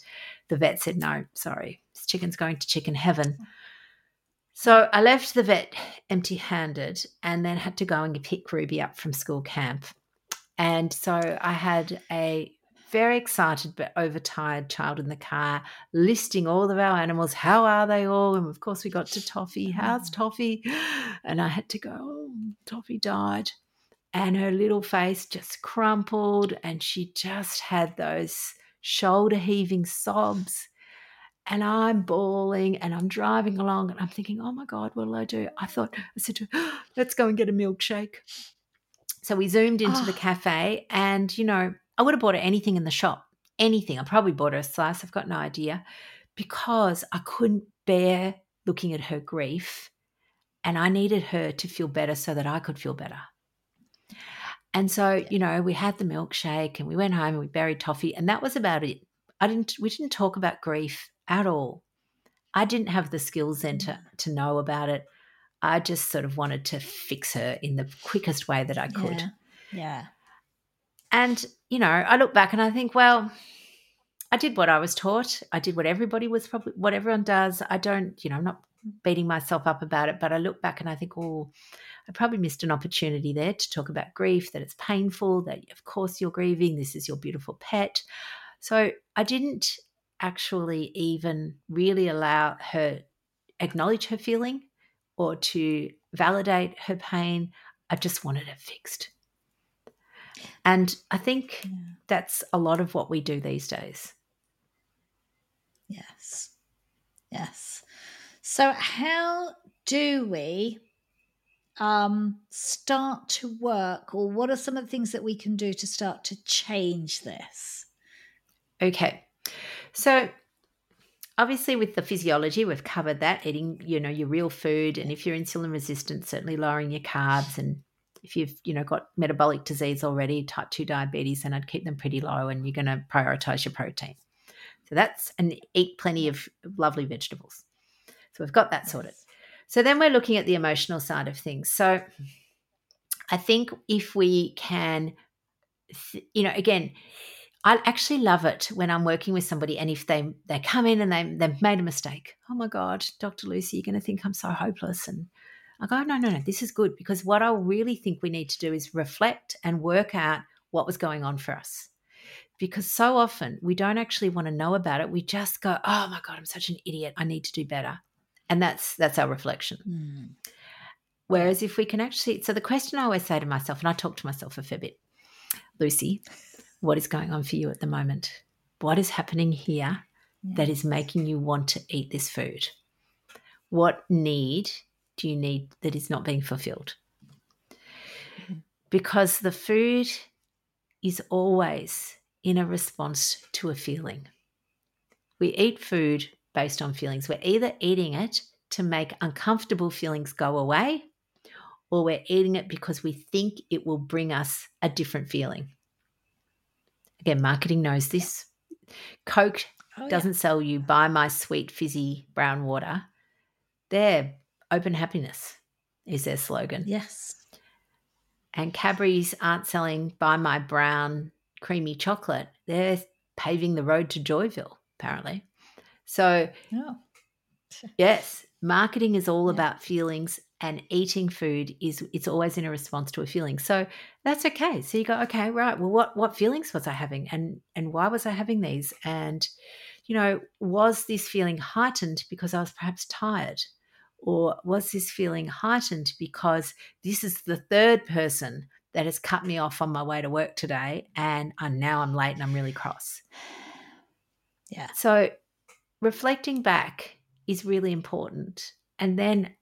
the vet said, no, sorry, this chicken's going to chicken heaven. So I left the vet empty handed and then had to go and pick Ruby up from school camp. And so I had a very excited but overtired child in the car, listing all of our animals. How are they all? And of course, we got to Toffee. How's mm. Toffee? And I had to go, oh, Toffee died. And her little face just crumpled, and she just had those shoulder heaving sobs. And I'm bawling and I'm driving along and I'm thinking, oh my God, what'll I do? I thought, I said to her, oh, let's go and get a milkshake. So we zoomed into oh. the ah. cafe and, you know, I would have bought her anything in the shop, anything. I probably bought her a slice. I've got no idea because I couldn't bear looking at her grief and I needed her to feel better so that I could feel better. And so, you know, we had the milkshake and we went home and we buried toffee and that was about it. I didn't we didn't talk about grief at all. I didn't have the skills then to, mm. to know about it. I just sort of wanted to fix her in the quickest way that I could. Yeah. yeah. And, you know, I look back and I think, well, I did what I was taught. I did what everybody was probably, what everyone does. I don't, you know, I'm not beating myself up about it, but I look back and I think, oh, I probably missed an opportunity there to talk about grief, that it's painful, that of course you're grieving, this is your beautiful pet. So I didn't actually even really allow her acknowledge her feeling or to validate her pain. I just wanted it fixed. And I think yeah. that's a lot of what we do these days. Yes. Yes. So, how do we um, start to work, or what are some of the things that we can do to start to change this? Okay. So, obviously with the physiology we've covered that eating you know your real food and if you're insulin resistant certainly lowering your carbs and if you've you know got metabolic disease already type 2 diabetes then i'd keep them pretty low and you're going to prioritize your protein. So that's and eat plenty of lovely vegetables. So we've got that sorted. So then we're looking at the emotional side of things. So i think if we can you know again I actually love it when I'm working with somebody and if they they come in and they they've made a mistake. Oh my God, Dr. Lucy, you're going to think I'm so hopeless. And I go, no, no, no, this is good because what I really think we need to do is reflect and work out what was going on for us. Because so often we don't actually want to know about it. We just go, oh my God, I'm such an idiot. I need to do better. And that's that's our reflection. Mm. Whereas if we can actually, so the question I always say to myself, and I talk to myself a fair bit, Lucy, what is going on for you at the moment? What is happening here yes. that is making you want to eat this food? What need do you need that is not being fulfilled? Because the food is always in a response to a feeling. We eat food based on feelings. We're either eating it to make uncomfortable feelings go away, or we're eating it because we think it will bring us a different feeling. Again, marketing knows this. Coke oh, doesn't yeah. sell you buy my sweet fizzy brown water. They're open happiness is their slogan. Yes. And Cadbury's aren't selling buy my brown creamy chocolate. They're paving the road to Joyville, apparently. So, oh. yes, marketing is all yeah. about feelings and eating food is it's always in a response to a feeling so that's okay so you go okay right well what what feelings was i having and and why was i having these and you know was this feeling heightened because i was perhaps tired or was this feeling heightened because this is the third person that has cut me off on my way to work today and I'm, now I'm late and I'm really cross? Yeah. So reflecting back is really important. And then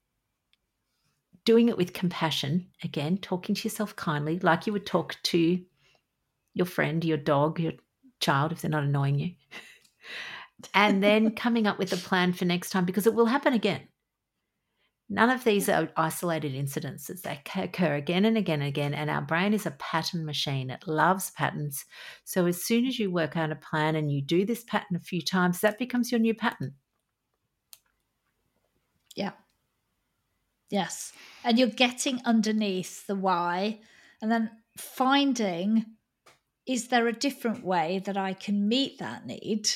doing it with compassion, again, talking to yourself kindly, like you would talk to your friend, your dog, your child, if they're not annoying you. and then coming up with a plan for next time because it will happen again. None of these are isolated incidences. They occur again and again and again. And our brain is a pattern machine. It loves patterns. So as soon as you work out a plan and you do this pattern a few times, that becomes your new pattern. Yeah. Yes. And you're getting underneath the why and then finding is there a different way that I can meet that need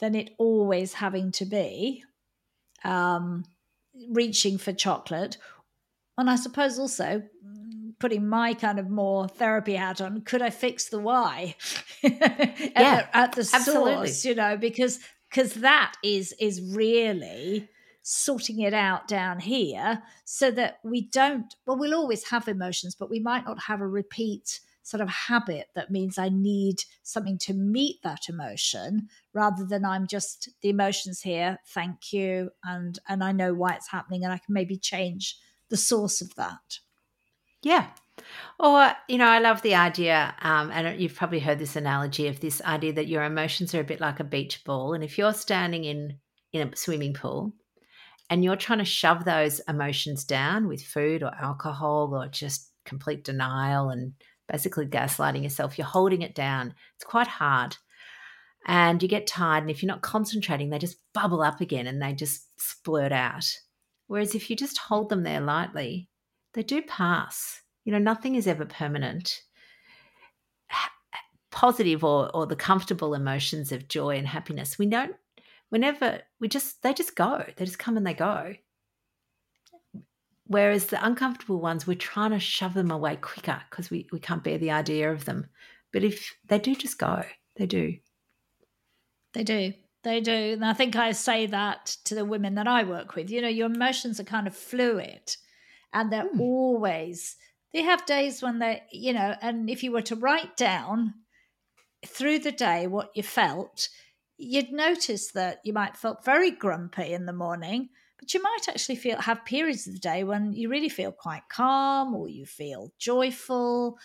than it always having to be? Um, reaching for chocolate. And I suppose also putting my kind of more therapy hat on, could I fix the why? at yeah, the, at the absolutely. source, you know, because because that is is really sorting it out down here so that we don't well we'll always have emotions but we might not have a repeat sort of habit that means i need something to meet that emotion rather than i'm just the emotions here thank you and and i know why it's happening and i can maybe change the source of that yeah. Or, you know, I love the idea, um, and you've probably heard this analogy of this idea that your emotions are a bit like a beach ball. And if you're standing in, in a swimming pool and you're trying to shove those emotions down with food or alcohol or just complete denial and basically gaslighting yourself, you're holding it down. It's quite hard. And you get tired. And if you're not concentrating, they just bubble up again and they just splurt out. Whereas if you just hold them there lightly, they do pass. You know, nothing is ever permanent. Eh, positive or, or the comfortable emotions of joy and happiness, we don't, whenever we just, they just go, they just come and they go. Whereas the uncomfortable ones, we're trying to shove them away quicker because we, we can't bear the idea of them. But if they do just go, they do. They do. They do. And I think I say that to the women that I work with. You know, your emotions are kind of fluid and they're mm. always they have days when they you know and if you were to write down through the day what you felt you'd notice that you might felt very grumpy in the morning but you might actually feel have periods of the day when you really feel quite calm or you feel joyful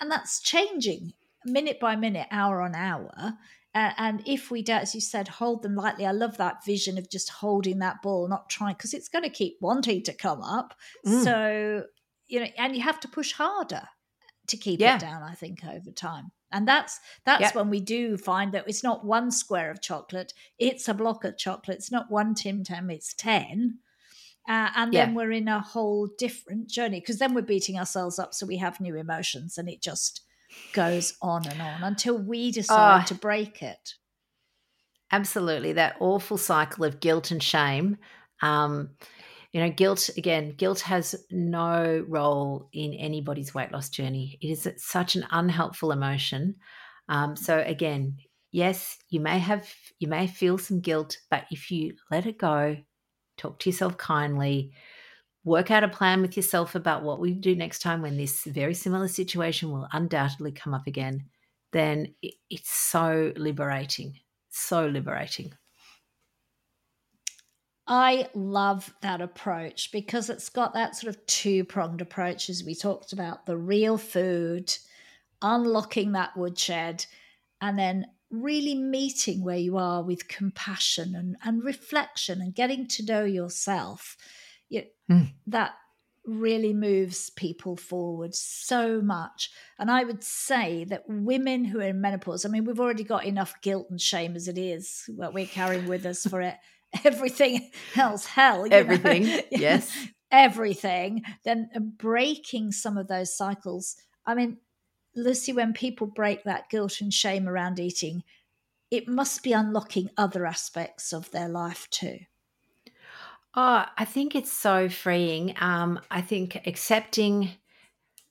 and that's changing minute by minute hour on hour uh, and if we do, as you said, hold them lightly, I love that vision of just holding that ball, not trying, because it's going to keep wanting to come up. Mm. So, you know, and you have to push harder to keep yeah. it down, I think, over time. And that's that's yeah. when we do find that it's not one square of chocolate, it's a block of chocolate. It's not one Tim Tam, it's 10. Uh, and yeah. then we're in a whole different journey because then we're beating ourselves up. So we have new emotions and it just goes on and on until we decide oh, to break it. Absolutely. That awful cycle of guilt and shame. Um, you know, guilt, again, guilt has no role in anybody's weight loss journey. It is such an unhelpful emotion. Um, so, again, yes, you may have, you may feel some guilt, but if you let it go, talk to yourself kindly, work out a plan with yourself about what we do next time when this very similar situation will undoubtedly come up again, then it's so liberating. So liberating. I love that approach because it's got that sort of two pronged approach, as we talked about the real food, unlocking that woodshed, and then really meeting where you are with compassion and, and reflection and getting to know yourself you, mm. that really moves people forward so much. And I would say that women who are in menopause, I mean, we've already got enough guilt and shame as it is, what we're carrying with us for it. Everything else, hell. Everything, yes. Everything. Then breaking some of those cycles. I mean, Lucy, when people break that guilt and shame around eating, it must be unlocking other aspects of their life too. Oh, I think it's so freeing. Um, I think accepting,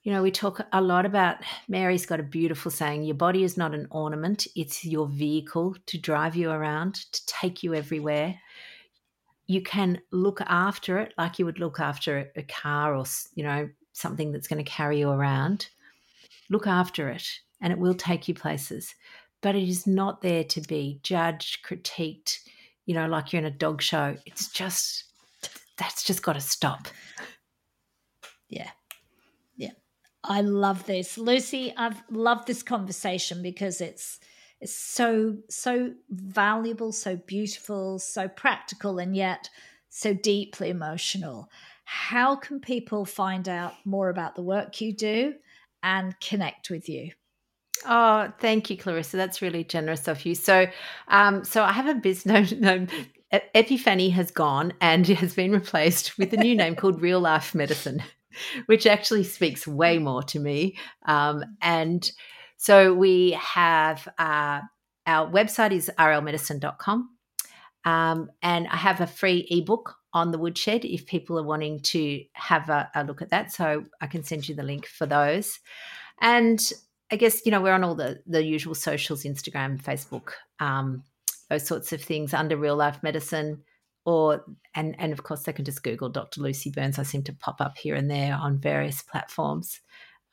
you know, we talk a lot about Mary's got a beautiful saying your body is not an ornament, it's your vehicle to drive you around, to take you everywhere. You can look after it like you would look after a car or, you know, something that's going to carry you around. Look after it and it will take you places. But it is not there to be judged, critiqued, you know, like you're in a dog show. It's just that's just got to stop. Yeah. Yeah. I love this. Lucy, I've loved this conversation because it's it's so so valuable, so beautiful, so practical and yet so deeply emotional. How can people find out more about the work you do and connect with you? Oh, thank you, Clarissa. That's really generous of you. So, um, so I have a business. No, Epiphany has gone and has been replaced with a new name called Real Life Medicine, which actually speaks way more to me. Um, and so we have uh, our website is rlmedicine.com. Um, and I have a free ebook on the woodshed if people are wanting to have a, a look at that. So I can send you the link for those. And I guess, you know, we're on all the, the usual socials Instagram, Facebook, um, those sorts of things under real life medicine or and and of course they can just google dr lucy burns i seem to pop up here and there on various platforms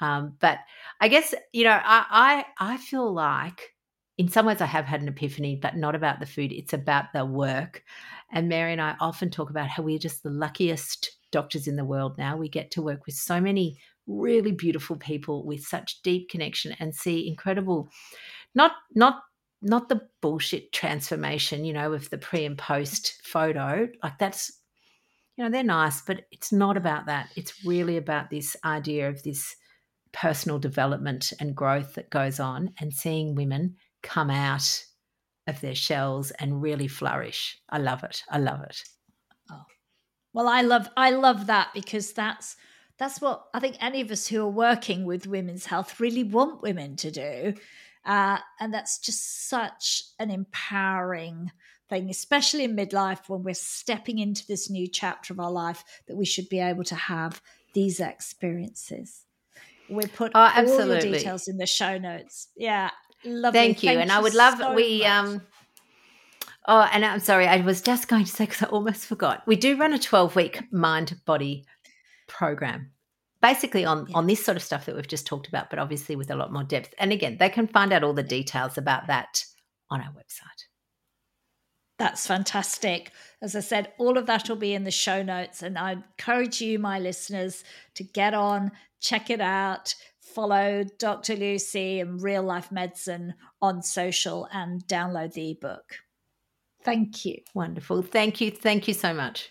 um, but i guess you know I, I i feel like in some ways i have had an epiphany but not about the food it's about the work and mary and i often talk about how we're just the luckiest doctors in the world now we get to work with so many really beautiful people with such deep connection and see incredible not not not the bullshit transformation, you know, of the pre and post photo. Like that's, you know, they're nice, but it's not about that. It's really about this idea of this personal development and growth that goes on and seeing women come out of their shells and really flourish. I love it. I love it. Oh. Well, I love I love that because that's that's what I think any of us who are working with women's health really want women to do uh, and that's just such an empowering thing, especially in midlife when we're stepping into this new chapter of our life, that we should be able to have these experiences. We put oh, absolutely. all the details in the show notes. Yeah, lovely. Thank you. Thank and you I would love so we much. um Oh, and I'm sorry, I was just going to say because I almost forgot. We do run a 12 week mind body program basically on yeah. on this sort of stuff that we've just talked about but obviously with a lot more depth and again they can find out all the details about that on our website that's fantastic as i said all of that will be in the show notes and i encourage you my listeners to get on check it out follow dr lucy and real life medicine on social and download the ebook. Thank you. Wonderful. Thank you. Thank you so much